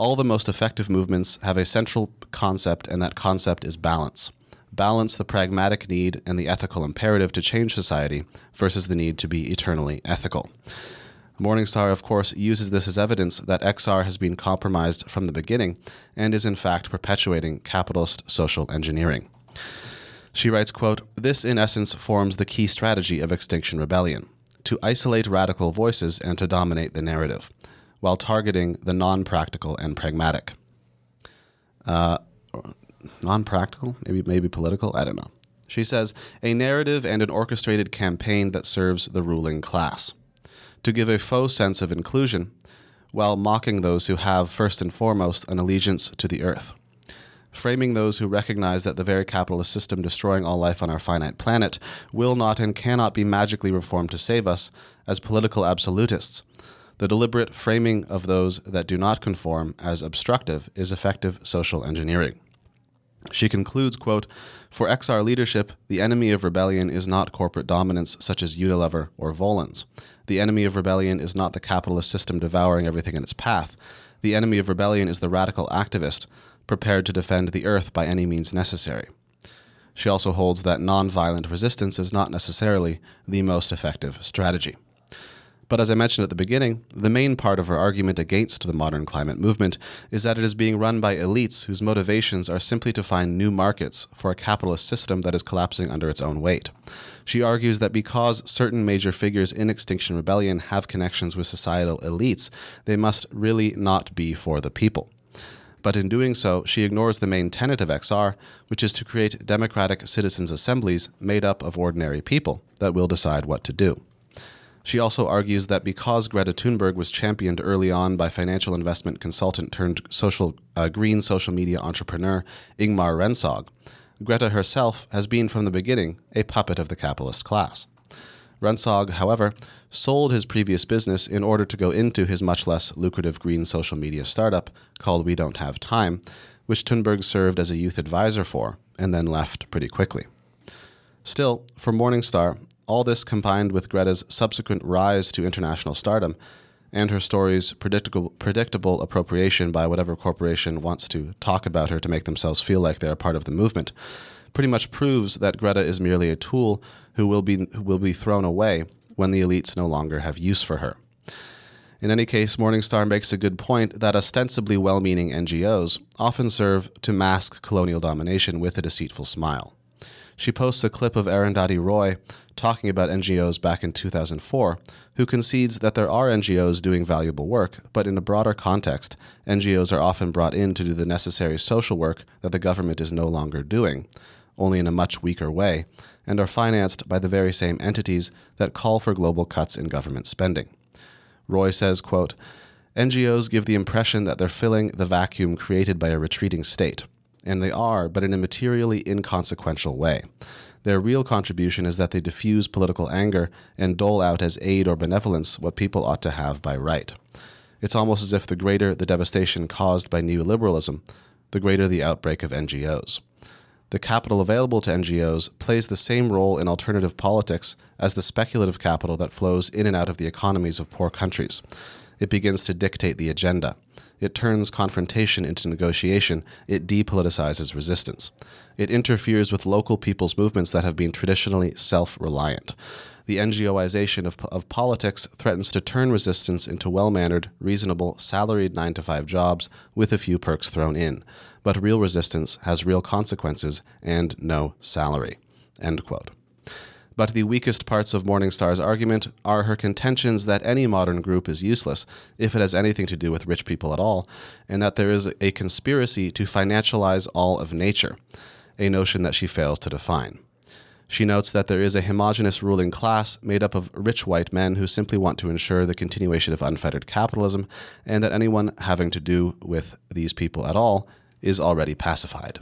All the most effective movements have a central concept, and that concept is balance. Balance the pragmatic need and the ethical imperative to change society versus the need to be eternally ethical. Morningstar, of course, uses this as evidence that XR has been compromised from the beginning and is in fact perpetuating capitalist social engineering. She writes, quote, This in essence forms the key strategy of Extinction Rebellion to isolate radical voices and to dominate the narrative, while targeting the non practical and pragmatic. Uh, non practical? Maybe, maybe political? I don't know. She says, a narrative and an orchestrated campaign that serves the ruling class to give a faux sense of inclusion while mocking those who have, first and foremost, an allegiance to the earth. framing those who recognize that the very capitalist system destroying all life on our finite planet will not and cannot be magically reformed to save us as political absolutists. The deliberate framing of those that do not conform as obstructive is effective social engineering. She concludes, quote, For XR leadership, the enemy of rebellion is not corporate dominance such as Unilever or Volans. The enemy of rebellion is not the capitalist system devouring everything in its path. The enemy of rebellion is the radical activist prepared to defend the earth by any means necessary. She also holds that nonviolent resistance is not necessarily the most effective strategy. But as I mentioned at the beginning, the main part of her argument against the modern climate movement is that it is being run by elites whose motivations are simply to find new markets for a capitalist system that is collapsing under its own weight. She argues that because certain major figures in Extinction Rebellion have connections with societal elites, they must really not be for the people. But in doing so, she ignores the main tenet of XR, which is to create democratic citizens' assemblies made up of ordinary people that will decide what to do. She also argues that because Greta Thunberg was championed early on by financial investment consultant turned social uh, green social media entrepreneur Ingmar Rentzhog, Greta herself has been from the beginning a puppet of the capitalist class. Rentzhog, however, sold his previous business in order to go into his much less lucrative green social media startup called We Don't Have Time, which Thunberg served as a youth advisor for and then left pretty quickly. Still, for Morningstar, all this combined with Greta's subsequent rise to international stardom and her story's predictable, predictable appropriation by whatever corporation wants to talk about her to make themselves feel like they're a part of the movement pretty much proves that Greta is merely a tool who will be, who will be thrown away when the elites no longer have use for her. In any case, Morningstar makes a good point that ostensibly well meaning NGOs often serve to mask colonial domination with a deceitful smile. She posts a clip of Arundhati Roy talking about NGOs back in 2004, who concedes that there are NGOs doing valuable work, but in a broader context, NGOs are often brought in to do the necessary social work that the government is no longer doing, only in a much weaker way, and are financed by the very same entities that call for global cuts in government spending. Roy says, quote, NGOs give the impression that they're filling the vacuum created by a retreating state, and they are, but in a materially inconsequential way. Their real contribution is that they diffuse political anger and dole out as aid or benevolence what people ought to have by right. It's almost as if the greater the devastation caused by neoliberalism, the greater the outbreak of NGOs. The capital available to NGOs plays the same role in alternative politics as the speculative capital that flows in and out of the economies of poor countries. It begins to dictate the agenda. It turns confrontation into negotiation. It depoliticizes resistance. It interferes with local people's movements that have been traditionally self reliant. The NGOization of, of politics threatens to turn resistance into well mannered, reasonable, salaried 9 to 5 jobs with a few perks thrown in. But real resistance has real consequences and no salary. End quote. But the weakest parts of Morningstar's argument are her contentions that any modern group is useless if it has anything to do with rich people at all, and that there is a conspiracy to financialize all of nature, a notion that she fails to define. She notes that there is a homogenous ruling class made up of rich white men who simply want to ensure the continuation of unfettered capitalism, and that anyone having to do with these people at all is already pacified.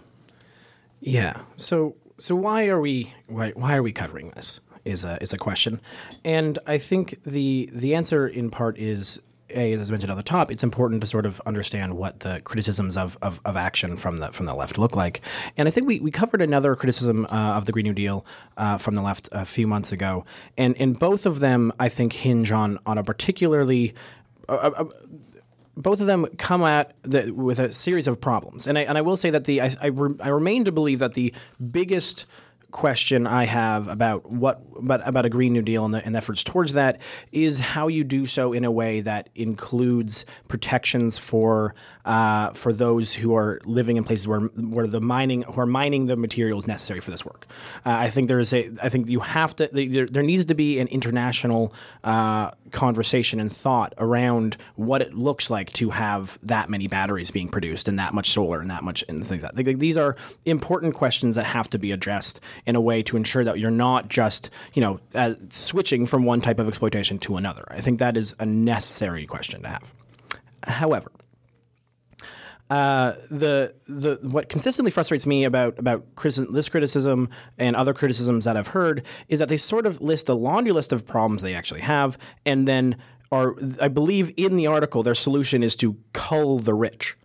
Yeah. So so why are we why, why are we covering this? Is a is a question, and I think the the answer in part is. A, as I mentioned at the top, it's important to sort of understand what the criticisms of, of, of action from the from the left look like, and I think we, we covered another criticism uh, of the Green New Deal uh, from the left a few months ago, and and both of them I think hinge on on a particularly both of them come at the, with a series of problems, and I and I will say that the I I, re, I remain to believe that the biggest question I have about what about, about a Green New Deal and the and efforts towards that is how you do so in a way that includes protections for uh, for those who are living in places where where the mining who are mining the materials necessary for this work. Uh, I think there is a I think you have to there, there needs to be an international uh, conversation and thought around what it looks like to have that many batteries being produced and that much solar and that much and things like that. These are important questions that have to be addressed in a way to ensure that you're not just you know uh, switching from one type of exploitation to another. I think that is a necessary question to have. However, uh, the the what consistently frustrates me about about this criticism and other criticisms that I've heard is that they sort of list a laundry list of problems they actually have, and then are I believe in the article their solution is to cull the rich.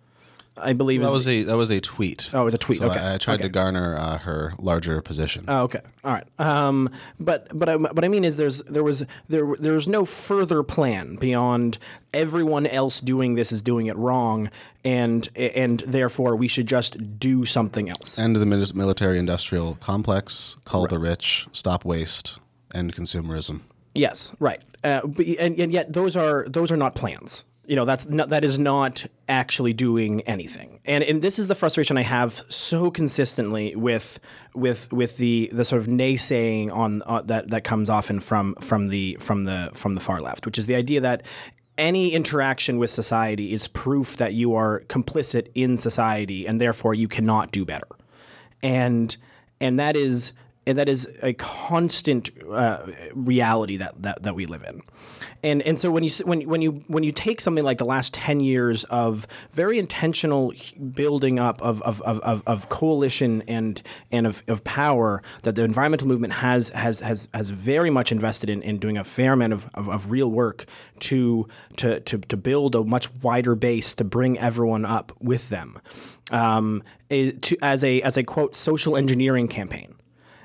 I believe That was the- a that was a tweet. Oh, it was a tweet, So okay. I, I tried Okay. to garner uh, her larger position. Oh, okay. All right. Um, but but I, what I mean is there's there was there there was no further plan beyond everyone else doing this is doing it wrong, and and therefore we should just do something else. End the military-industrial complex. Cull the rich. Stop waste. End consumerism. Yes, right. Uh, but, and, and yet those are those are not plans. You know, that's not, that is not actually doing anything. And and this is the frustration I have so consistently with with with the the sort of naysaying on uh, that that comes often from from the from the from the far left, which is the idea that any interaction with society is proof that you are complicit in society and therefore you cannot do better and and that is and that is a constant uh, reality that, that that we live in, and and so when you when when you when you take something like the last ten years of very intentional building up of of, of, of, coalition and and of, of power that the environmental movement has has has has very much invested in, in doing a fair amount of, of, of real work to, to to to build a much wider base to bring everyone up with them, um, to as a as a quote social engineering campaign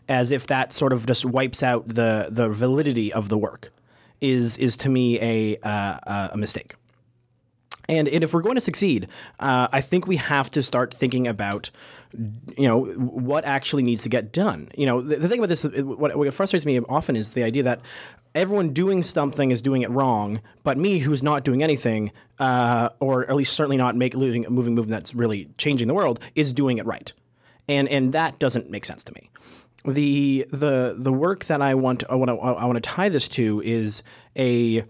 as if that sort of just wipes out the the validity of the work is is to me a uh, a mistake. And, and if we're going to succeed, uh, I think we have to start thinking about, you know, what actually needs to get done. You know, the, the thing about this, what, what frustrates me often is the idea that everyone doing something is doing it wrong, but me, who's not doing anything, uh, or at least certainly not make moving moving movement that's really changing the world, is doing it right, and and that doesn't make sense to me the the the work that I want I want to I want to tie this to is a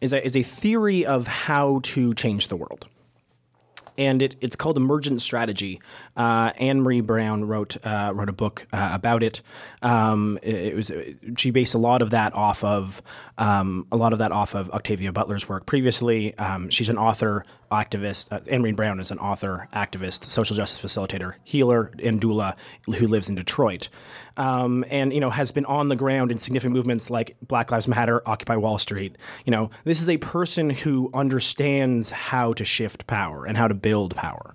is a is a theory of how to change the world. And it, it's called Emergent Strategy. Uh, Adrienne Maree Brown wrote uh, wrote a book uh, about it. Um, it, it was she based a lot of that off of um, a lot of that off of Octavia Butler's work previously. Um, she's an author, activist. Uh, Maree Brown is an author, activist, social justice facilitator, healer, and doula who lives in Detroit, um, and you know has been on the ground in significant movements like Black Lives Matter, Occupy Wall Street. You know, this is a person who understands how to shift power and how to build power.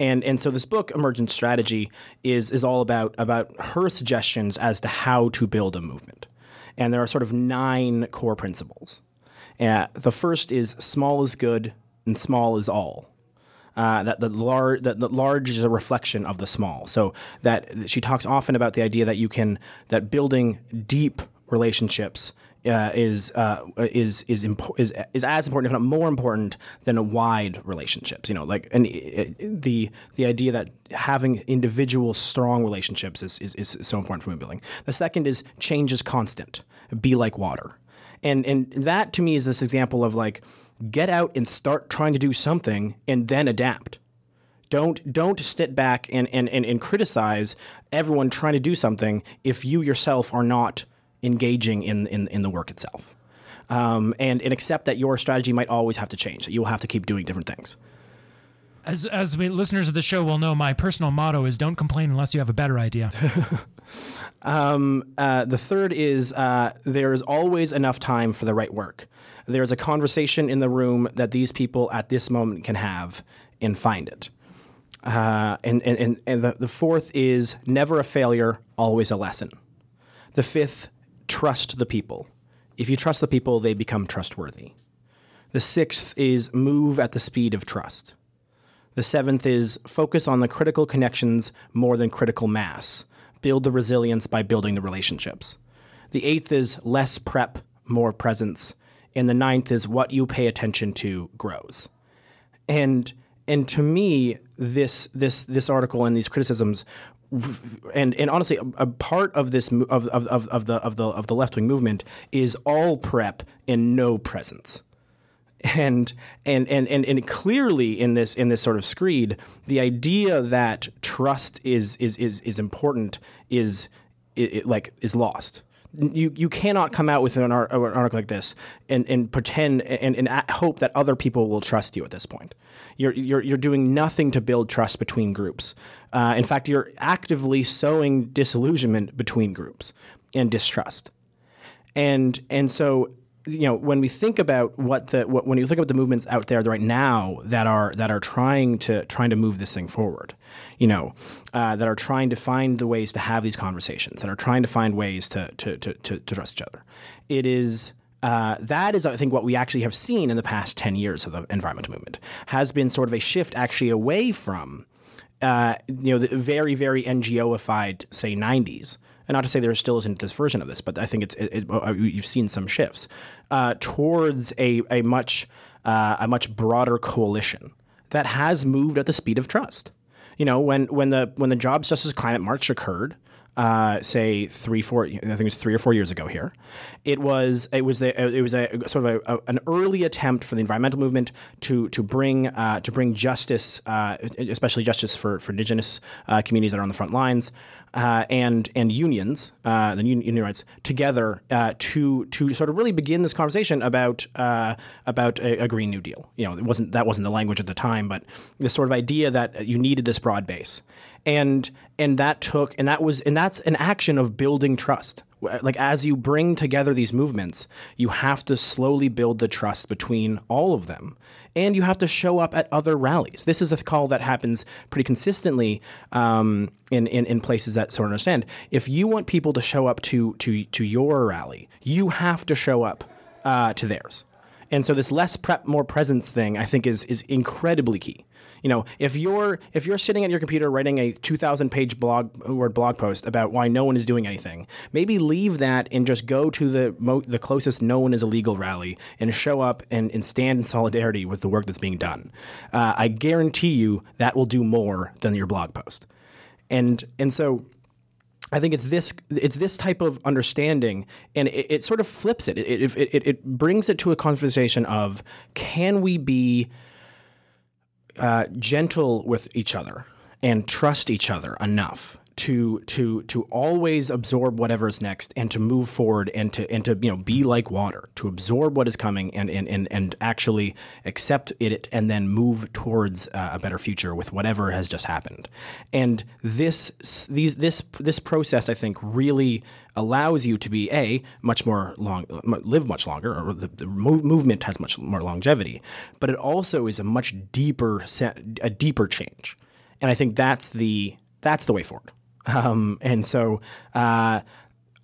And, and so this book, Emergent Strategy, is, is all about, about her suggestions as to how to build a movement. And there are sort of nine core principles. Uh, the first is small is good and small is all. Uh, that the large that the large is a reflection of the small. So that she talks often about the idea that you can that building deep relationships uh, is uh, is is, impo- is is as important, if not more important, than a wide relationships. You know, like and uh, the the idea that having individual strong relationships is, is is so important for building. The second is change is constant. Be like water, and and that to me is this example of like get out and start trying to do something and then adapt. Don't don't sit back and, and, and, and criticize everyone trying to do something if you yourself are not engaging in, in, in the work itself. Um, and, and accept that your strategy might always have to change, that you'll have to keep doing different things. As as we, listeners of the show will know, my personal motto is "Don't complain unless you have a better idea." Uh, the third is uh, there is always enough time for the right work. There is a conversation in the room that these people at this moment can have and find it. Uh, and and, and, and the, the fourth is never a failure, always a lesson. The fifth, trust the people. If you trust the people, they become trustworthy. The sixth is move at the speed of trust. The seventh is focus on the critical connections more than critical mass. Build the resilience by building the relationships. The eighth is less prep, more presence. And the ninth is what you pay attention to grows. And and to me, this this this article and these criticisms, and and honestly, a, a part of this of, of, of, of the of the of the left wing movement is all prep and no presence and and and and and clearly in this in this sort of screed, the idea that trust is is is is important is i i- like is lost. you you cannot come out with an, ar- an article like this and, and pretend and, and hope that other people will trust you at this point. You're you're you're doing nothing to build trust between groups. Uh, in fact, you're actively sowing disillusionment between groups and distrust. And and so you know when we think about what the what, when you think about the movements out there right now that are that are trying to trying to move this thing forward, you know, uh, that are trying to find the ways to have these conversations, that are trying to find ways to to to, to, to trust each other. It is. Uh, that is, I think, what we actually have seen in the past 10 years of the environmental movement has been sort of a shift actually away from uh, you know, the very, very NGOified, say, 90s. And not to say there still isn't this version of this, but I think it's it, it, uh, you've seen some shifts uh, towards a, a much uh, a much broader coalition that has moved at the speed of trust. You know, when when the when the Jobs Justice Climate March occurred, uh, say three, four, I think it was three or four years ago here. It was it was it was a sort of a, a- an early attempt for the environmental movement to to bring uh, to bring justice, uh, especially justice for for indigenous uh, communities that are on the front lines, uh, and and unions, uh, the union, rights together uh, to to sort of really begin this conversation about uh, about a, a Green New Deal. You know, it wasn't that wasn't the language at the time, but this sort of idea that you needed this broad base, and and that took and that was and that's an action of building trust. Like as you bring together these movements, you have to slowly build the trust between all of them, and you have to show up at other rallies. This is a call that happens pretty consistently um, in, in in places that sort of understand. If you want people to show up to to to your rally, you have to show up uh, to theirs. And so this less prep, more presence thing, I think, is is incredibly key. You know, if you're if you're sitting at your computer writing a 2,000 page blog word blog post about why no one is doing anything, maybe leave that and just go to the mo- the closest no one is illegal rally and show up and, and stand in solidarity with the work that's being done. Uh, I guarantee you that will do more than your blog post. And and so I think it's this it's this type of understanding, and it, it sort of flips it. It, it, it. it brings it to a conversation of can we be uh, gentle with each other and trust each other enough to to to always absorb whatever's next and to move forward and to and to you know be like water to absorb what is coming and and and, and actually accept it and then move towards uh, a better future with whatever has just happened. And this these this this process I think really allows you to be a much more long live much longer or the, the move, movement has much more longevity but it also is a much deeper a deeper change. And I think that's the that's the way forward um, and so uh,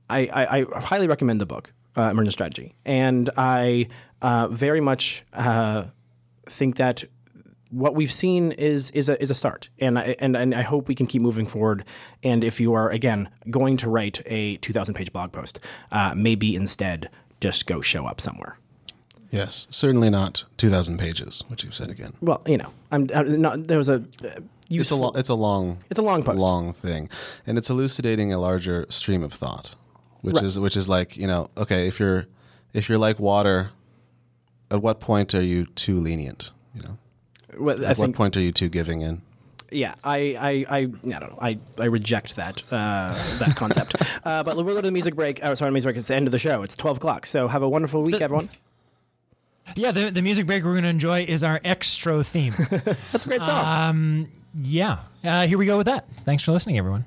I, I, I highly recommend the book, uh, Emergent Strategy. And I uh, very much uh, think that what we've seen is is a, is a start. And I, and, and I hope we can keep moving forward. And if you are, again, going to write a 2,000 page blog post, uh, maybe instead just go show up somewhere. Yes, certainly not 2,000 pages, which you've said again. Well, you know, I'm, I'm not, there was a. It's a, lo- it's a long It's a long post. long thing, and it's elucidating a larger stream of thought, which Right. is which is like you know okay if you're if you're like water, at what point are you too lenient? You know, well, I at what think point are you too giving in? Yeah, I, I, I, I don't know. I, I reject that uh, that concept. uh, but we'll go to the music break. Oh, sorry, music break. It's the end of the show. It's twelve o'clock. So have a wonderful week, everyone. Yeah, the, the music break we're going to enjoy is our extra theme. That's a great song. yeah, uh, here we go with that. Thanks for listening, everyone.